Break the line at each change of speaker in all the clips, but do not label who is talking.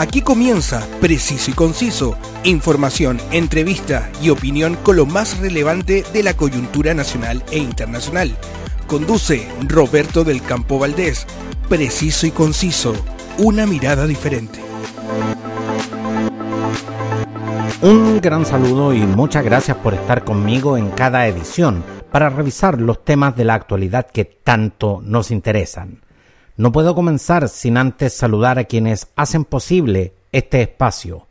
Aquí comienza Preciso y Conciso, información, entrevista y opinión con lo más relevante de la coyuntura nacional e internacional. Conduce Roberto del Campo Valdés. Preciso y Conciso, una mirada diferente.
Un gran saludo y muchas gracias por estar conmigo en cada edición para revisar los temas de la actualidad que tanto nos interesan. No puedo comenzar sin antes saludar a quienes hacen posible este espacio.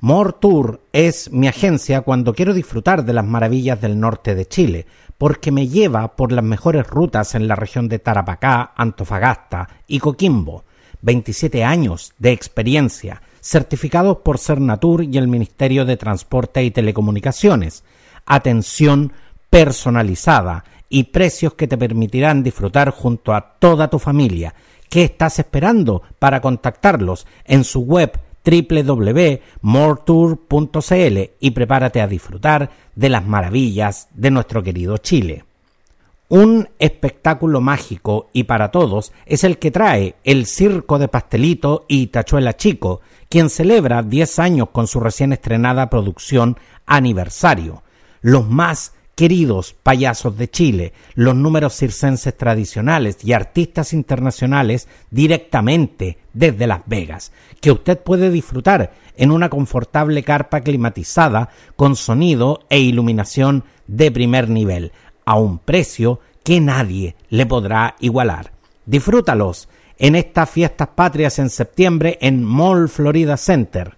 More Tour es mi agencia cuando quiero disfrutar de las maravillas del norte de Chile, porque me lleva por las mejores rutas en la región de Tarapacá, Antofagasta y Coquimbo. 27 años de experiencia, certificados por Cernatur y el Ministerio de Transporte y Telecomunicaciones. Atención personalizada y precios que te permitirán disfrutar junto a toda tu familia. ¿Qué estás esperando para contactarlos en su web www.moretour.cl y prepárate a disfrutar de las maravillas de nuestro querido Chile? Un espectáculo mágico y para todos es el que trae el Circo de Pastelito y Tachuela Chico, quien celebra 10 años con su recién estrenada producción Aniversario. Los más queridos payasos de Chile, los números circenses tradicionales y artistas internacionales directamente desde Las Vegas, que usted puede disfrutar en una confortable carpa climatizada con sonido e iluminación de primer nivel, a un precio que nadie le podrá igualar. Disfrútalos en estas fiestas patrias en septiembre en Mall Florida Center.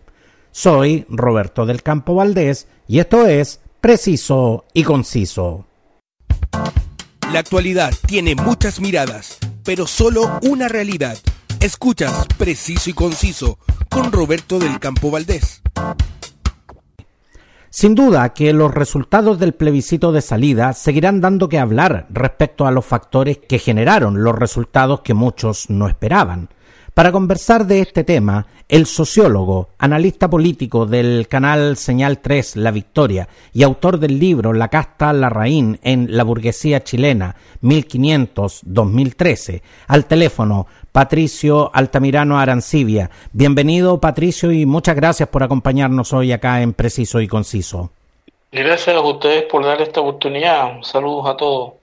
Soy Roberto del Campo Valdés y esto es preciso y conciso.
La actualidad tiene muchas miradas, pero solo una realidad. Escuchas Preciso y Conciso con Roberto del Campo Valdés.
Sin duda que los resultados del plebiscito de salida seguirán dando que hablar respecto a los factores que generaron los resultados que muchos no esperaban. Para conversar de este tema, el sociólogo, analista político del canal Señal 3 La Victoria y autor del libro La casta Larraín en la burguesía chilena 1500-2013, al teléfono Patricio Altamirano Arancibia. Bienvenido Patricio y muchas gracias por acompañarnos hoy acá en Preciso y Conciso.
Gracias a ustedes por dar esta oportunidad. Saludos a todos.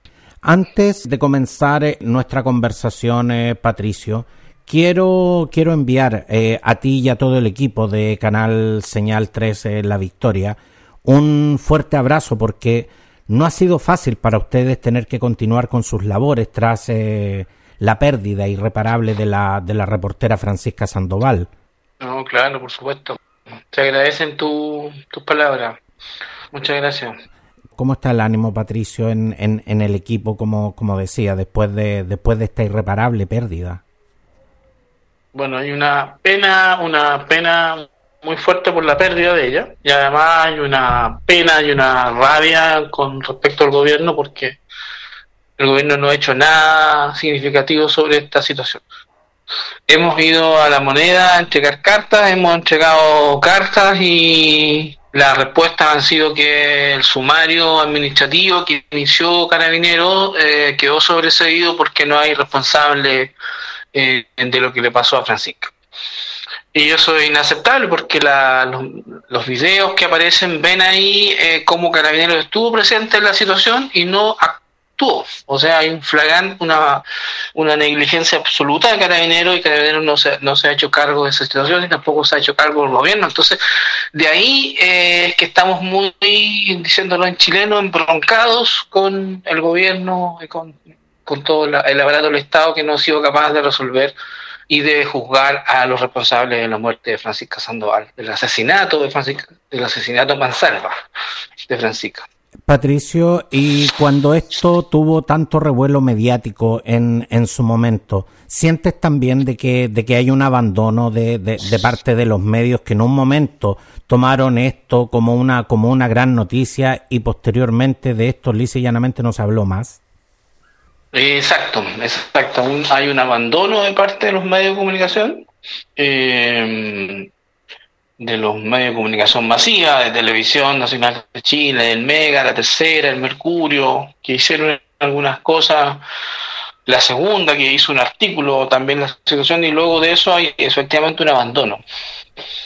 Antes de comenzar eh, nuestra conversación, eh, Patricio, Quiero, quiero enviar eh, a ti y a todo el equipo de Canal Señal 13 La Victoria un fuerte abrazo porque no ha sido fácil para ustedes tener que continuar con sus labores tras eh, la pérdida irreparable de la, de la reportera Francisca Sandoval.
No, claro, por supuesto. Te agradecen tus palabras. Muchas gracias.
¿Cómo está el ánimo, Patricio, en, en, en el equipo, como, como decía, después de, después de esta irreparable pérdida?
Bueno, hay una pena, una pena muy fuerte por la pérdida de ella y además hay una pena y una rabia con respecto al gobierno porque el gobierno no ha hecho nada significativo sobre esta situación. Hemos ido a la moneda a entregar cartas, hemos entregado cartas y las respuestas han sido que el sumario administrativo que inició Carabinero eh, quedó sobreseído porque no hay responsable eh, de lo que le pasó a Francisco. Y eso es inaceptable porque los, videos que aparecen ven ahí eh, cómo Carabineros estuvo presente en la situación y no actuó. O sea, hay un flagante, una, una negligencia absoluta de Carabineros y Carabineros no se, no se ha hecho cargo de esa situación y tampoco se ha hecho cargo del gobierno. Entonces, de ahí eh, es que estamos muy, diciéndolo en chileno, embroncados con el gobierno y con con todo el aparato del Estado que no ha sido capaz de resolver y de juzgar a los responsables de la muerte de Francisca Sandoval, del asesinato de Francisca, del asesinato mansalva de Francisca.
Patricio, y cuando esto tuvo tanto revuelo mediático en, en su momento, ¿sientes también de que, de que hay un abandono de, de, de, parte de los medios que en un momento tomaron esto como una, como una gran noticia y posteriormente de esto lisa y llanamente no se habló más?
Exacto, exacto. hay un abandono de parte de los medios de comunicación, eh, de los medios de comunicación masiva, de Televisión Nacional de Chile, el Mega, la Tercera, el Mercurio, que hicieron algunas cosas la segunda que hizo un artículo también la situación y luego de eso hay efectivamente un abandono.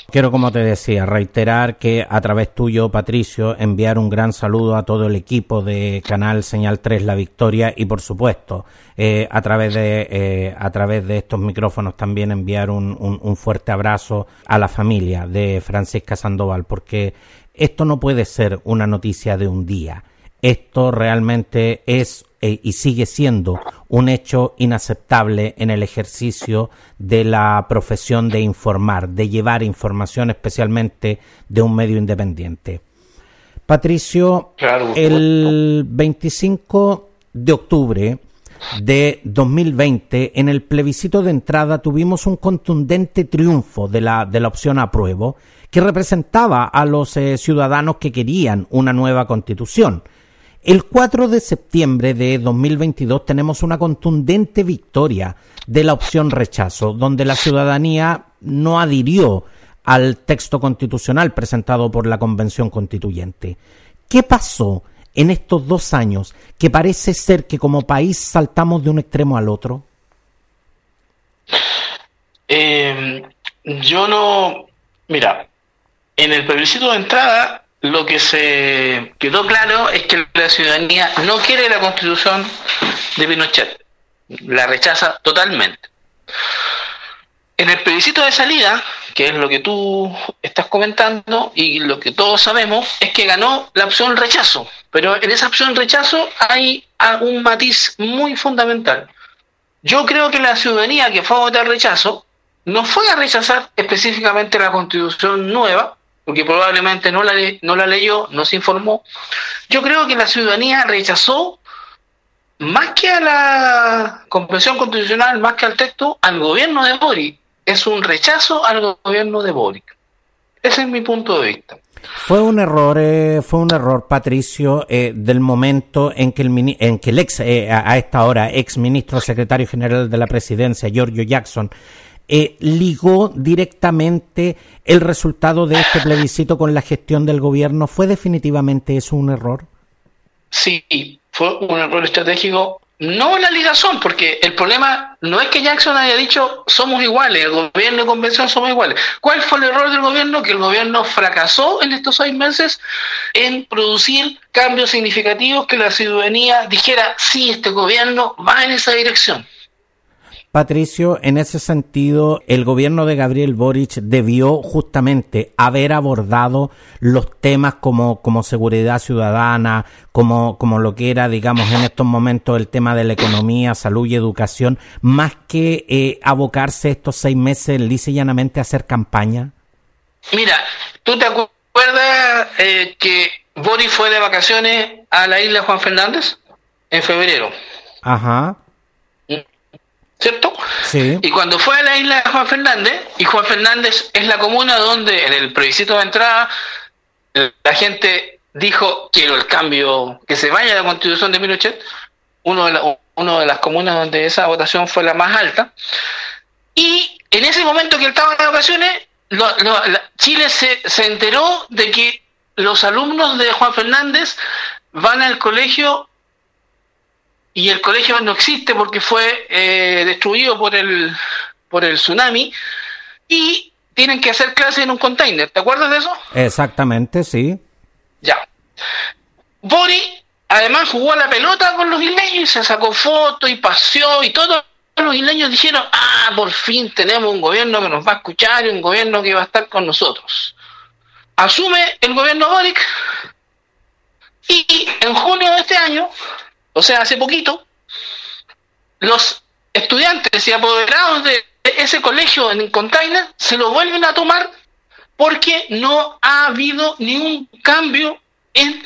Quiero, como te decía, reiterar que a través tuyo, Patricio, enviar un gran saludo a todo el equipo de Canal Señal 3 La Victoria y, por supuesto, eh, a, través de, eh, a través de estos micrófonos también enviar un, un fuerte abrazo a la familia de Francisca Sandoval, porque esto no puede ser una noticia de un día. Esto realmente es eh, y sigue siendo un hecho inaceptable en el ejercicio de la profesión de informar, de llevar información especialmente de un medio independiente. Patricio, el 25 de octubre de 2020, en el plebiscito de entrada tuvimos un contundente triunfo de la, de la opción apruebo, que representaba a los eh, ciudadanos que querían una nueva constitución. El 4 de septiembre de 2022 tenemos una contundente victoria de la opción rechazo, donde la ciudadanía no adhirió al texto constitucional presentado por la Convención Constituyente. ¿Qué pasó en estos dos años que parece ser que como país saltamos de un extremo al otro?
Eh, yo no. Mira, en el plebiscito de entrada lo que se quedó claro es que la ciudadanía no quiere la constitución de Pinochet, la rechaza totalmente. En el plebiscito de salida, que es lo que tú estás comentando y lo que todos sabemos, es que ganó la opción rechazo. Pero en esa opción rechazo hay un matiz muy fundamental. Yo creo que la ciudadanía que fue a votar rechazo no fue a rechazar específicamente la constitución nueva, porque probablemente no la, no la leyó, no se informó. Yo creo que la ciudadanía rechazó más que a la Convención Constitucional, más que al texto, al gobierno de Boric. Es un rechazo al gobierno de Boric. Ese es mi punto de vista.
Fue un error, eh, fue un error, Patricio, eh, del momento en que el, en que el ex, eh, a esta hora, ex ministro secretario general de la presidencia, Giorgio Jackson, eh, ligó directamente el resultado de este plebiscito con la gestión del gobierno. ¿Fue definitivamente eso un error?
Sí, fue un error estratégico. No la ligazón, porque el problema no es que Jackson haya dicho somos iguales, el gobierno y convención somos iguales. ¿Cuál fue el error del gobierno? Que el gobierno fracasó en estos seis meses en producir cambios significativos que la ciudadanía dijera, sí, este gobierno va en esa dirección.
Patricio, en ese sentido, el gobierno de Gabriel Boric debió justamente haber abordado los temas como, como seguridad ciudadana, como, como lo que era, digamos, en estos momentos el tema de la economía, salud y educación, más que eh, abocarse estos seis meses lisa y llanamente a hacer campaña?
Mira, ¿tú te acuerdas eh, que Boric fue de vacaciones a la isla Juan Fernández en febrero?
Ajá.
¿Cierto? Sí. Y cuando fue a la isla de Juan Fernández, y Juan Fernández es la comuna donde en el plebiscito de entrada la gente dijo quiero el cambio, que se vaya la constitución de Pinochet, uno de, uno de las comunas donde esa votación fue la más alta, y en ese momento que él estaba en vacaciones, Chile se, se enteró de que los alumnos de Juan Fernández van al colegio y el colegio no existe porque fue eh, destruido por el, por el tsunami y tienen que hacer clases en un container. ¿Te acuerdas de eso?
Exactamente, sí.
Ya. Bori además jugó a la pelota con los isleños y se sacó fotos y paseó y todos los isleños dijeron, ah, por fin tenemos un gobierno que nos va a escuchar y un gobierno que va a estar con nosotros. Asume el gobierno Boric y en junio de o sea, hace poquito, los estudiantes y apoderados de ese colegio en container se lo vuelven a tomar porque no ha habido ningún cambio en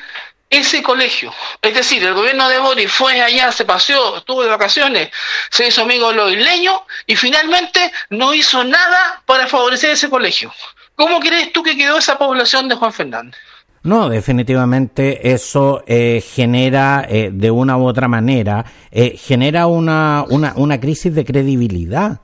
ese colegio. Es decir, el gobierno de Boris fue allá, se paseó, estuvo de vacaciones, se hizo amigo de los isleños y finalmente no hizo nada para favorecer ese colegio. ¿Cómo crees tú que quedó esa población de Juan Fernández?
No, definitivamente eso eh, genera, eh, de una u otra manera, eh, genera una, una, una crisis de credibilidad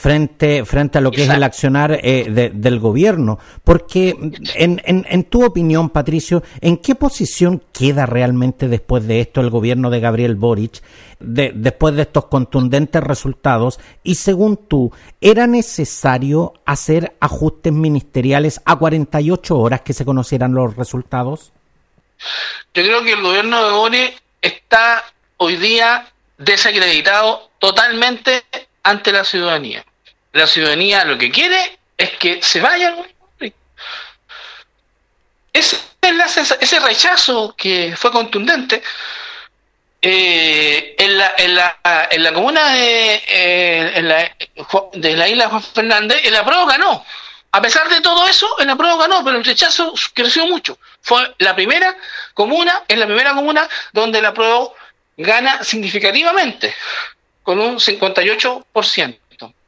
frente, frente a lo que es el accionar eh, del gobierno. Porque, en, en, tu opinión, Patricio, ¿en qué posición queda realmente después de esto el gobierno de Gabriel Boric, de, después de estos contundentes resultados? Y según tú, ¿era necesario hacer ajustes ministeriales a 48 horas que se conocieran los resultados?
Yo creo que el gobierno de Boric está hoy día desacreditado totalmente ante la ciudadanía. La ciudadanía lo que quiere es que se vayan. Ese, ese rechazo que fue contundente eh, en, la, en, la, en la comuna de, eh, en la, de la isla Juan Fernández, el apruebo ganó. A pesar de todo eso, el apruebo ganó, pero el rechazo creció mucho. Fue la primera comuna, es la primera comuna donde el apruebo gana significativamente, con un 58%.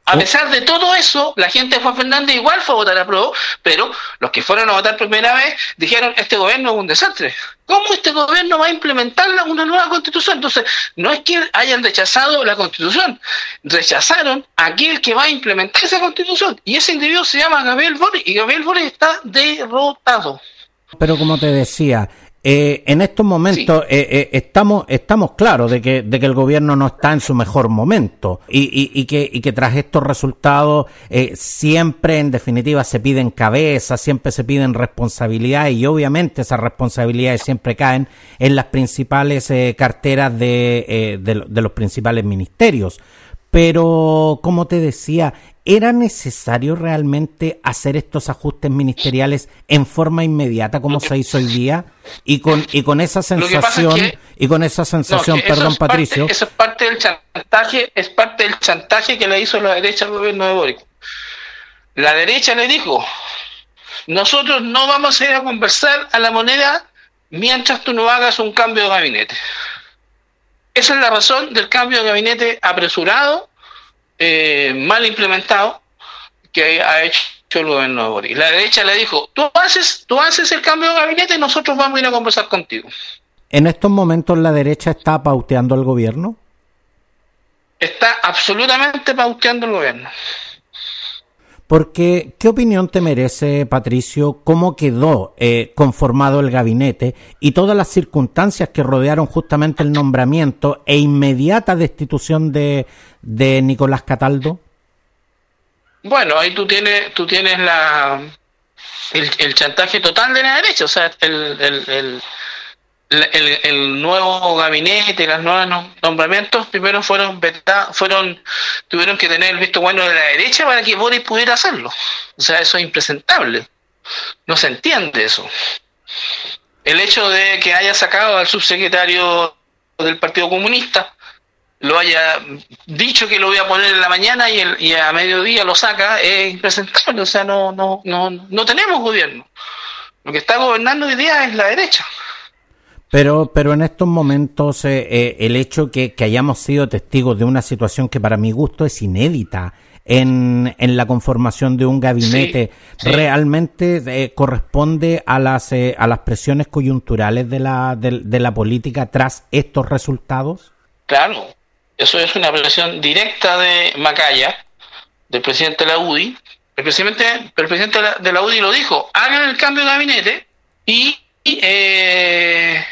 A pesar de todo eso, la gente de Juan Fernández igual fue a votar a prueba, pero los que fueron a votar por primera vez dijeron, este gobierno es un desastre. ¿Cómo este gobierno va a implementar una nueva constitución? Entonces, no es que hayan rechazado la constitución, rechazaron a aquel que va a implementar esa constitución. Y ese individuo se llama Gabriel Boric, y Gabriel Boric está derrotado.
Pero como te decía, eh, en estos momentos eh, eh, estamos, estamos claros de que, de que el gobierno no está en su mejor momento y, y, que, y que tras estos resultados siempre, en definitiva, se piden cabezas, siempre se piden responsabilidades y obviamente esas responsabilidades siempre caen en las principales carteras de, de los principales ministerios. Pero, como te decía, ¿Era necesario realmente hacer estos ajustes ministeriales en forma inmediata como se hizo hoy día? Y con, y con esa sensación, y con esa sensación, perdón Patricio.
eso es parte del chantaje, es parte del chantaje que le hizo la derecha al gobierno de Boric. La derecha le dijo, nosotros no vamos a ir a conversar a la moneda mientras tú no hagas un cambio de gabinete. Esa es la razón del cambio de gabinete apresurado eh, mal implementado que ha hecho el gobierno de Boris. La derecha le dijo, tú haces, tú haces el cambio de gabinete y nosotros vamos a ir a conversar contigo.
¿En estos momentos la derecha está pauteando al gobierno?
Está absolutamente pauteando el gobierno.
Porque, ¿qué opinión te merece, Patricio, cómo quedó eh, conformado el gabinete y todas las circunstancias que rodearon justamente el nombramiento e inmediata destitución de, de Nicolás Cataldo?
Bueno, ahí tú tienes, tú tienes la, el, chantaje total de la derecha, o sea, el, el, nuevo gabinete, los nuevos nombramientos, primero fueron fueron tuvieron que tener el visto bueno de la derecha para que Boris pudiera hacerlo. O sea, eso es impresentable. No se entiende eso. El hecho de que haya sacado al subsecretario del Partido Comunista, lo haya dicho que lo voy a poner en la mañana y, el, y a mediodía lo saca, es impresentable. O sea, no, no, no, no tenemos gobierno. Lo que está gobernando hoy día es la derecha.
Pero, pero en estos momentos eh, eh, el hecho que, que, hayamos sido testigos de una situación que para mi gusto es inédita en, en la conformación de un gabinete realmente eh, corresponde a las, a las presiones coyunturales de la, de, la política tras estos resultados?
Claro, eso es una presión directa de Macaya, del presidente de la UDI. El presidente, el presidente de la, UDI lo dijo, hagan el cambio de gabinete y eh,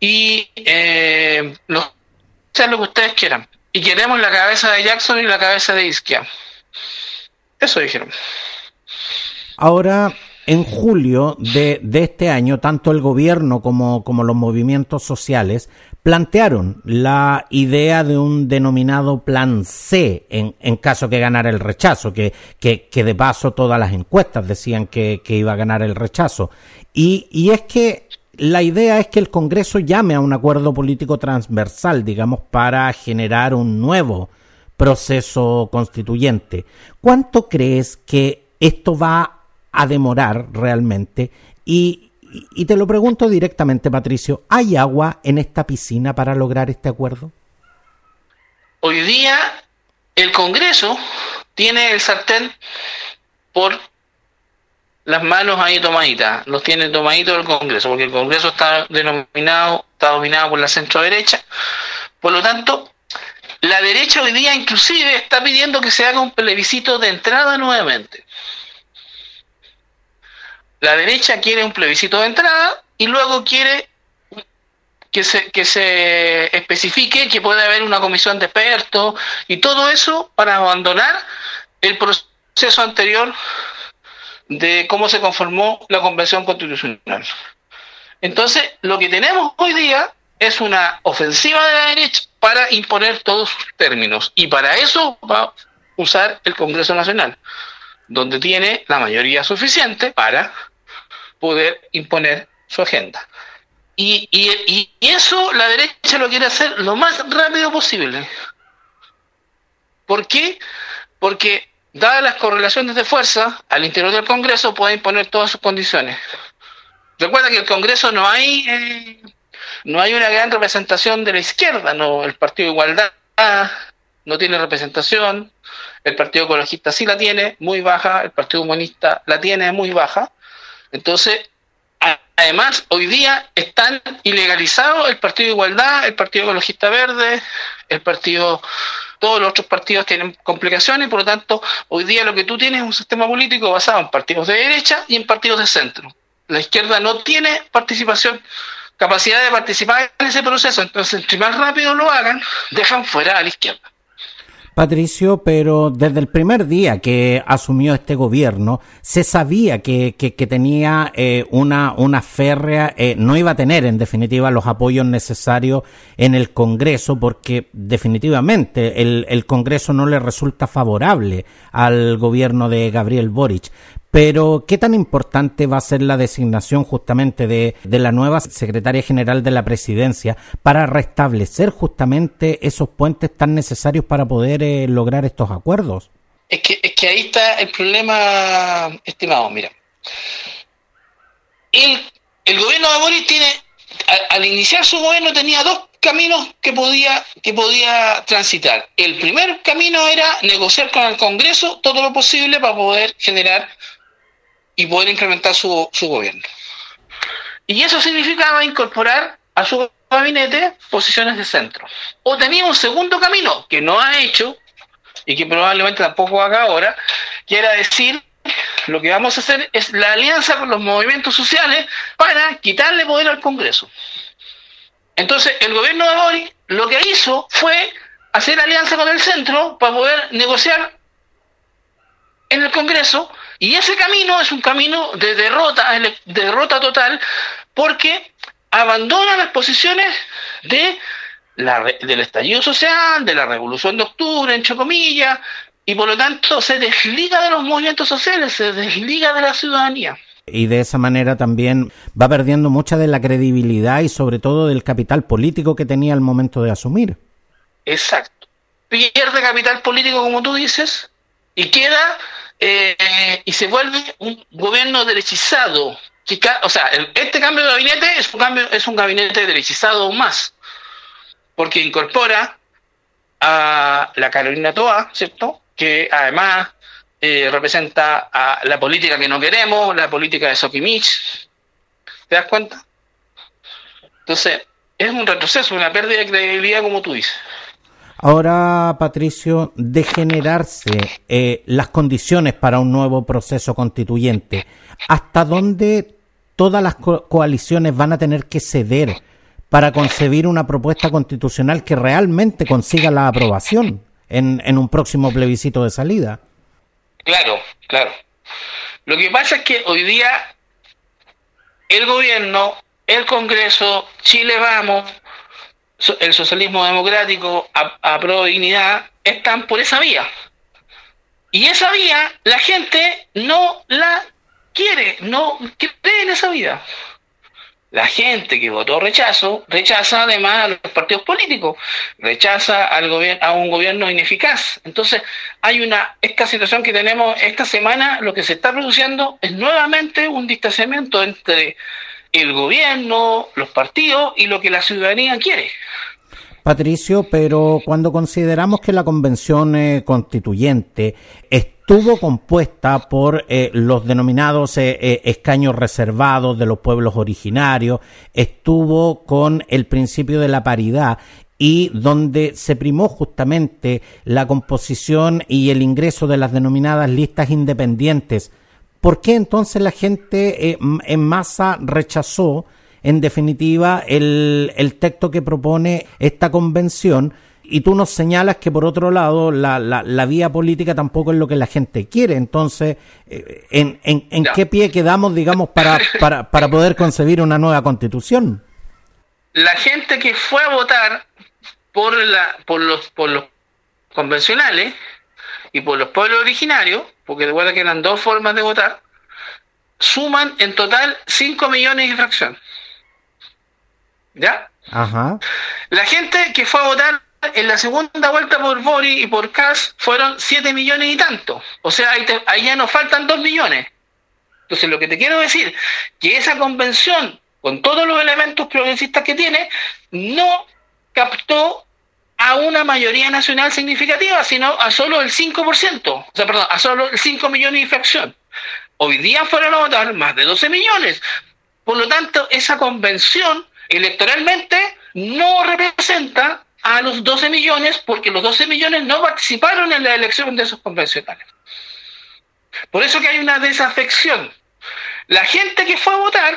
y eh, lo, lo que ustedes quieran. Y queremos la cabeza de Jackson y la cabeza de Isquia. Eso dijeron.
Ahora, en julio de, de, este año, tanto el gobierno como, como los movimientos sociales plantearon la idea de un denominado plan C en, en caso que ganara el rechazo, que, que, que, de paso todas las encuestas decían que, que iba a ganar el rechazo. Y, y es que la idea es que el Congreso llame a un acuerdo político transversal, digamos, para generar un nuevo proceso constituyente. ¿Cuánto crees que esto va a demorar realmente? Y, te lo pregunto directamente, Patricio, ¿hay agua en esta piscina para lograr este acuerdo?
Hoy día el Congreso tiene el sartén por las manos ahí tomaditas, los tiene tomaditos el Congreso, porque el Congreso está denominado, está dominado por la centro derecha, por lo tanto, La derecha hoy día inclusive está pidiendo que se haga un plebiscito de entrada nuevamente. La derecha quiere un plebiscito de entrada y luego quiere que se, que se especifique que puede haber una comisión de expertos y todo eso para abandonar el proceso anterior de cómo se conformó la Convención Constitucional. Entonces, lo que tenemos hoy día es una ofensiva de la derecha para imponer todos sus términos. Y para eso va a usar el Congreso Nacional, donde tiene la mayoría suficiente para poder imponer su agenda. Y, y, y eso la derecha lo quiere hacer lo más rápido posible. ¿Por qué? Porque, dadas las correlaciones de fuerza, al interior del Congreso puede imponer todas sus condiciones. Recuerda que en el Congreso no hay eh, no hay una gran representación de la izquierda, no el Partido Igualdad no tiene representación, el Partido Ecologista sí la tiene, muy baja, el Partido Humanista la tiene muy baja. Entonces, además, hoy día están ilegalizados el Partido Igualdad, el Partido Ecologista Verde, el Partido todos los otros partidos tienen complicaciones por lo tanto hoy día lo que tú tienes es un sistema político basado en partidos de derecha y en partidos de centro. La izquierda no tiene participación capacidad de participar en ese proceso. Entonces, entre más rápido lo hagan, dejan fuera a la izquierda.
Patricio, pero desde el primer día que asumió este gobierno, se sabía que, que, tenía eh, una, una férrea, eh, no iba a tener en definitiva los apoyos necesarios en el Congreso, porque definitivamente el, el Congreso no le resulta favorable al gobierno de Gabriel Boric. Pero, ¿qué tan importante va a ser la designación justamente de, la nueva secretaria general de la presidencia para restablecer justamente esos puentes tan necesarios para poder eh, lograr estos acuerdos?
Es que, es que ahí está el problema, estimado. Mira, el, el gobierno de Boris tiene, al, iniciar su gobierno tenía dos caminos que podía, que podía transitar. El primer camino era negociar con el Congreso todo lo posible para poder generar y poder incrementar su, su gobierno. Y eso significaba incorporar a su gabinete posiciones de centro. O tenía un segundo camino que no ha hecho y que probablemente tampoco haga ahora, que era decir, lo que vamos a hacer es la alianza con los movimientos sociales para quitarle poder al Congreso. Entonces, el gobierno de Boris lo que hizo fue hacer alianza con el centro para poder negociar en el Congreso y ese camino es un camino de derrota, de derrota total, porque abandona las posiciones de la, del estallido social, de la revolución de octubre, entre comillas, y por lo tanto se desliga de los movimientos sociales, se desliga de la ciudadanía.
Y de esa manera también va perdiendo mucha de la credibilidad y sobre todo del capital político que tenía al momento de asumir.
Exacto. Pierde capital político, como tú dices, y queda eh, y se vuelve un gobierno derechizado. O sea, este cambio de gabinete es un, cambio, es un gabinete derechizado aún más, porque incorpora a la Carolina Toa, ¿cierto? Que además eh, representa a la política que no queremos, la política de Sokimich. ¿Te das cuenta? Entonces, es un retroceso, una pérdida de credibilidad, como tú dices.
Ahora, Patricio, de generarse eh, las condiciones para un nuevo proceso constituyente, ¿hasta dónde todas las coaliciones van a tener que ceder para concebir una propuesta constitucional que realmente consiga la aprobación en, en un próximo plebiscito de salida?
Claro, claro. Lo que pasa es que hoy día el gobierno, el Congreso, Chile Vamos, el socialismo democrático a, a pro dignidad están por esa vía. Y esa vía la gente no la quiere, no cree en esa vía. La gente que votó rechazo rechaza además a los partidos políticos, rechaza al gobierno a un gobierno ineficaz. Entonces, hay una esta situación que tenemos esta semana, lo que se está produciendo es nuevamente un distanciamiento entre el gobierno, los partidos y lo que la ciudadanía quiere.
Patricio, pero cuando consideramos que la convención eh, constituyente estuvo compuesta por eh, los denominados eh, escaños reservados de los pueblos originarios, estuvo con el principio de la paridad y donde se primó justamente la composición y el ingreso de las denominadas listas independientes, ¿por qué entonces la gente eh, en masa rechazó en definitiva el, el texto que propone esta convención? y tú nos señalas que por otro lado la, la, vía política tampoco es lo que la gente quiere. Entonces, eh, ¿en, en, en qué pie quedamos, digamos, para, para, para poder concebir una nueva constitución?
La gente que fue a votar por, la, por, los, por los convencionales y por los pueblos originarios, porque recuerda que eran dos formas de votar, suman en total 5 millones de fracción. ¿Ya?
Ajá.
La gente que fue a votar en la segunda vuelta por Bori y por Kass fueron 7 millones y tanto. O sea, ahí, ya nos faltan 2 millones. Entonces, lo que te quiero decir, que esa convención, con todos los elementos progresistas que tiene, no captó a una mayoría nacional significativa, sino a solo el 5%, o sea, perdón, a solo el 5 millones y fracción. Hoy día fueron a votar más de 12 millones. Por lo tanto, esa convención electoralmente no representa a los 12 millones porque los 12 millones no participaron en la elección de esos convencionales. Por eso que hay una desafección. La gente que fue a votar,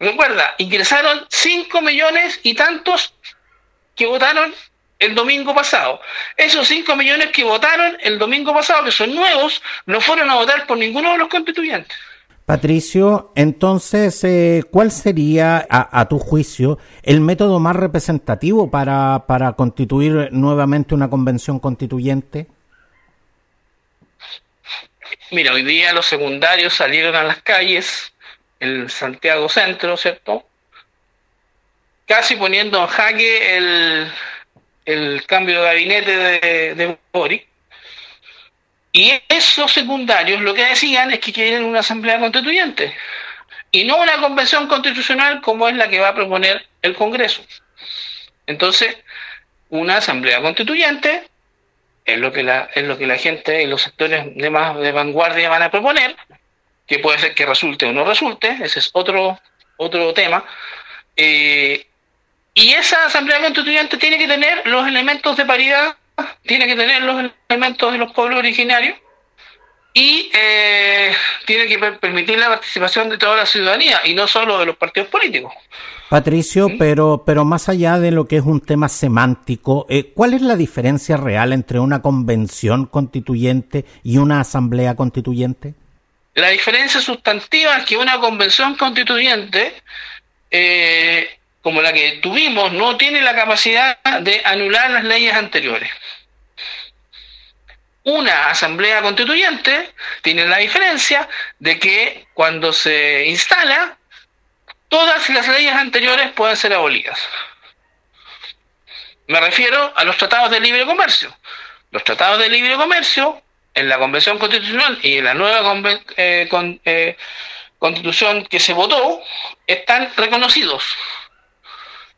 recuerda, ingresaron 5 millones y tantos que votaron el domingo pasado. Esos 5 millones que votaron el domingo pasado, que son nuevos, no fueron a votar por ninguno de los constituyentes.
Patricio, entonces, eh, ¿cuál sería, a, tu juicio, el método más representativo para, para constituir nuevamente una convención constituyente?
Mira, hoy día los secundarios salieron a las calles, en Santiago Centro, ¿cierto? Casi poniendo en jaque el, el cambio de gabinete de, de Boric y esos secundarios lo que decían es que quieren una asamblea constituyente y no una convención constitucional como es la que va a proponer el Congreso. Entonces, una asamblea constituyente es lo que la, es lo que la gente y los sectores de más de vanguardia van a proponer, que puede ser que resulte o no resulte, ese es otro, otro tema. Eh, y esa asamblea constituyente tiene que tener los elementos de paridad tiene que tener los elementos de los pueblos originarios y eh, tiene que permitir la participación de toda la ciudadanía y no solo de los partidos políticos.
Patricio, ¿Mm? pero, pero más allá de lo que es un tema semántico, eh, ¿cuál es la diferencia real entre una convención constituyente y una asamblea constituyente?
La diferencia sustantiva es que una convención constituyente eh, como la que tuvimos no tiene la capacidad de anular las leyes anteriores. Una asamblea constituyente tiene la diferencia de que cuando se instala, todas las leyes anteriores pueden ser abolidas. Me refiero a los tratados de libre comercio. Los tratados de libre comercio, en la Convención Constitucional y en la nueva eh, eh, Constitución que se votó, están reconocidos.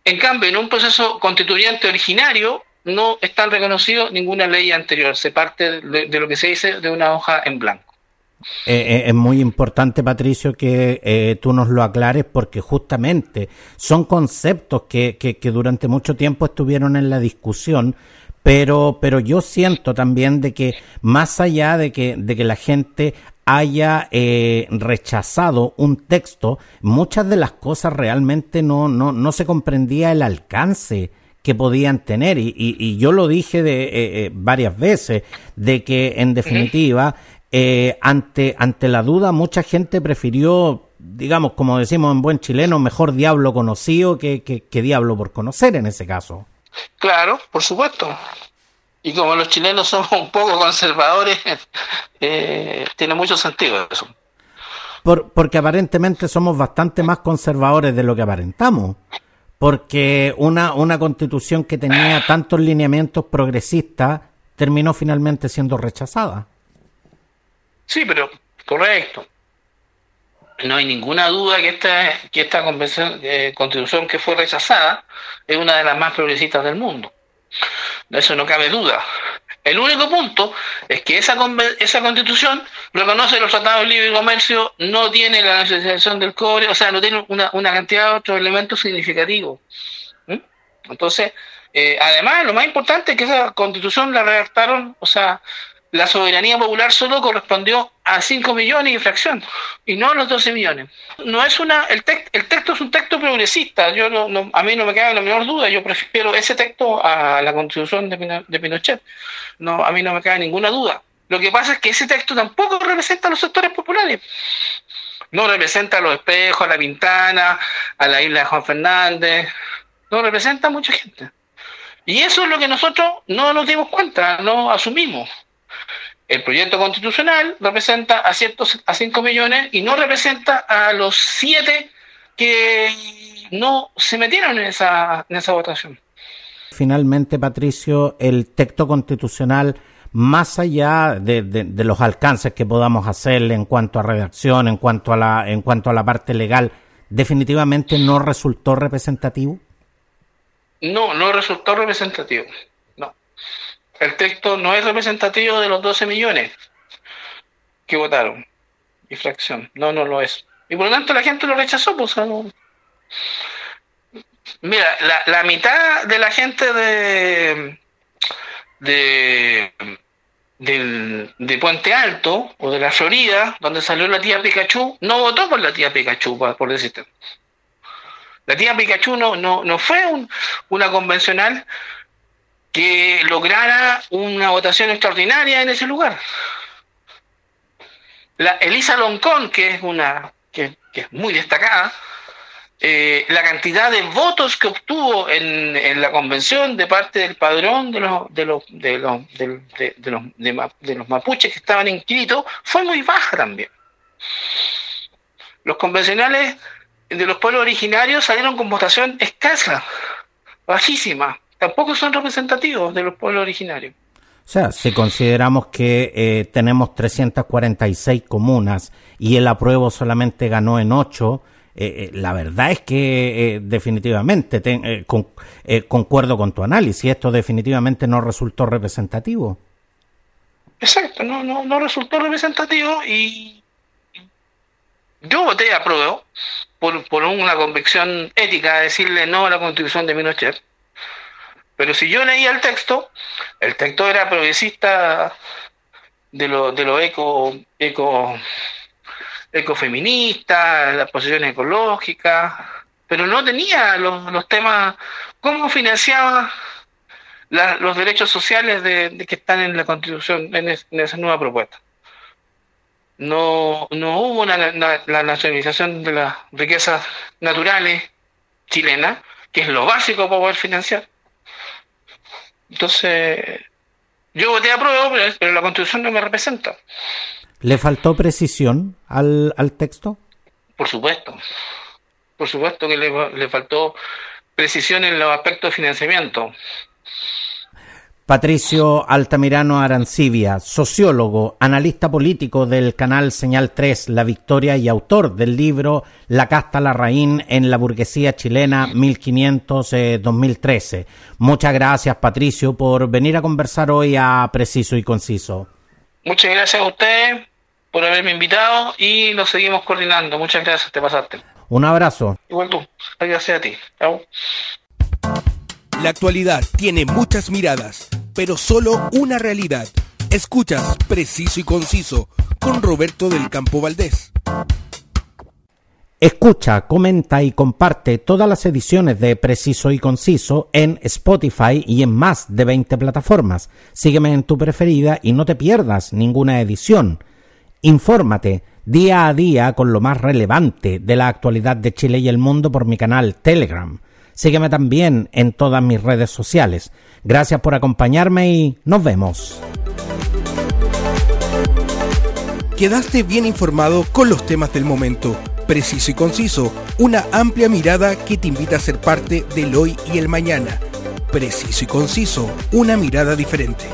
En cambio, en un proceso constituyente originario no está reconocido ninguna ley anterior, se parte de, lo que se dice de una hoja en blanco.
Eh, eh, es muy importante, Patricio, que eh, tú nos lo aclares porque justamente son conceptos que, que, que, durante mucho tiempo estuvieron en la discusión, pero, pero yo siento también de que más allá de que, de que la gente haya eh, rechazado un texto, muchas de las cosas realmente no, no, no se comprendía el alcance que podían tener. Y, y, yo lo dije de, eh, eh, varias veces, de que en definitiva, ante, ante la duda, mucha gente prefirió, digamos, como decimos en buen chileno, mejor diablo conocido que, que, que diablo por conocer en ese caso.
Claro, por supuesto. Y como los chilenos somos un poco conservadores, eh, tiene mucho sentido eso.
porque aparentemente somos bastante más conservadores de lo que aparentamos. Porque una, una constitución que tenía tantos lineamientos progresistas terminó finalmente siendo rechazada.
Sí, pero correcto. No hay ninguna duda que esta, que esta convención, eh, constitución que fue rechazada es una de las más progresistas del mundo. De eso no cabe duda. El único punto es que esa, esa constitución reconoce los tratados de libre comercio, no tiene la nacionalización del cobre, o sea, no tiene una, cantidad de otros elementos significativos. ¿Mm? Entonces, eh, además, lo más importante es que esa constitución la redactaron, o sea, la soberanía popular solo correspondió a 5 millones y fracción, y no a los 12 millones. No es una, el, el texto es un texto progresista, yo no, a mí no me queda la menor duda, yo prefiero ese texto a la constitución de, de Pinochet, no, a mí no me queda ninguna duda. Lo que pasa es que ese texto tampoco representa a los sectores populares. No representa a los espejos, a la Pintana, a la isla de Juan Fernández. No representa a mucha gente. Y eso es lo que nosotros no nos dimos cuenta, no asumimos. El proyecto constitucional representa a ciertos a 5 millones y no representa a los 7 que no se metieron en esa, en esa votación.
Finalmente, Patricio, el texto constitucional más allá de, de, los alcances que podamos hacerle en cuanto a redacción, en cuanto a la, en cuanto a la parte legal, definitivamente no resultó representativo?
No, no resultó representativo. No. El texto no es representativo de los 12 millones que votaron. Y fracción. No, no lo es. Y por lo tanto la gente lo rechazó. Pues, Mira, la, la mitad de la gente de, de, de Puente Alto o de la Florida, donde salió la tía Pikachu, no votó por la tía Pikachu, por decirte. La tía Pikachu no, no, no fue una convencional que lograra una votación extraordinaria en ese lugar. La Elisa Loncón, que es una que, es muy destacada, eh, la cantidad de votos que obtuvo en, en, la convención de parte del padrón de los de los de los de, los de, los mapuches que estaban inscritos fue muy baja también. Los convencionales de los pueblos originarios salieron con votación escasa, bajísima. Tampoco son representativos de los pueblos originarios.
O sea, si consideramos que eh, tenemos 346 comunas y el apruebo solamente ganó en 8, eh, eh, la verdad es que eh, definitivamente concuerdo con tu análisis. Esto definitivamente no resultó representativo.
Exacto, no, no, no resultó representativo y yo voté a prueba por, por una convicción ética de decirle no a la constitución de Pinochet. Pero si yo leía el texto, el texto era progresista de lo, de lo eco, eco ecofeminista, las posiciones ecológicas, pero no tenía los, los temas, cómo financiaba los derechos sociales de, que están en la Constitución, en, esa nueva propuesta. No, no hubo la nacionalización de las riquezas naturales chilenas, que es lo básico para poder financiar. Entonces, yo voté a prueba, pero la Constitución no me representa.
¿Le faltó precisión al, al texto?
Por supuesto. Por supuesto que le, le faltó precisión en los aspectos de financiamiento.
Patricio Altamirano Arancibia, sociólogo, analista político del canal Señal 3 La Victoria y autor del libro La casta Larraín en la burguesía chilena 1500-2013. Muchas gracias, Patricio, por venir a conversar hoy a Preciso y Conciso.
Muchas gracias a usted por haberme invitado y lo seguimos coordinando. Muchas gracias, te pasaste.
Un abrazo.
Igual tú. Gracias a ti. Chao.
La actualidad tiene muchas miradas, pero solo una realidad. Escuchas Preciso y Conciso con Roberto del Campo Valdés.
Escucha, comenta y comparte todas las ediciones de Preciso y Conciso en Spotify y en más de 20 plataformas. Sígueme en tu preferida y no te pierdas ninguna edición. Infórmate día a día con lo más relevante de la actualidad de Chile y el mundo por mi canal Telegram. Sígueme también en todas mis redes sociales. Gracias por acompañarme y nos vemos.
Quedaste bien informado con los temas del momento, preciso y conciso, una amplia mirada que te invita a ser parte del hoy y el mañana. Preciso y conciso, una mirada diferente.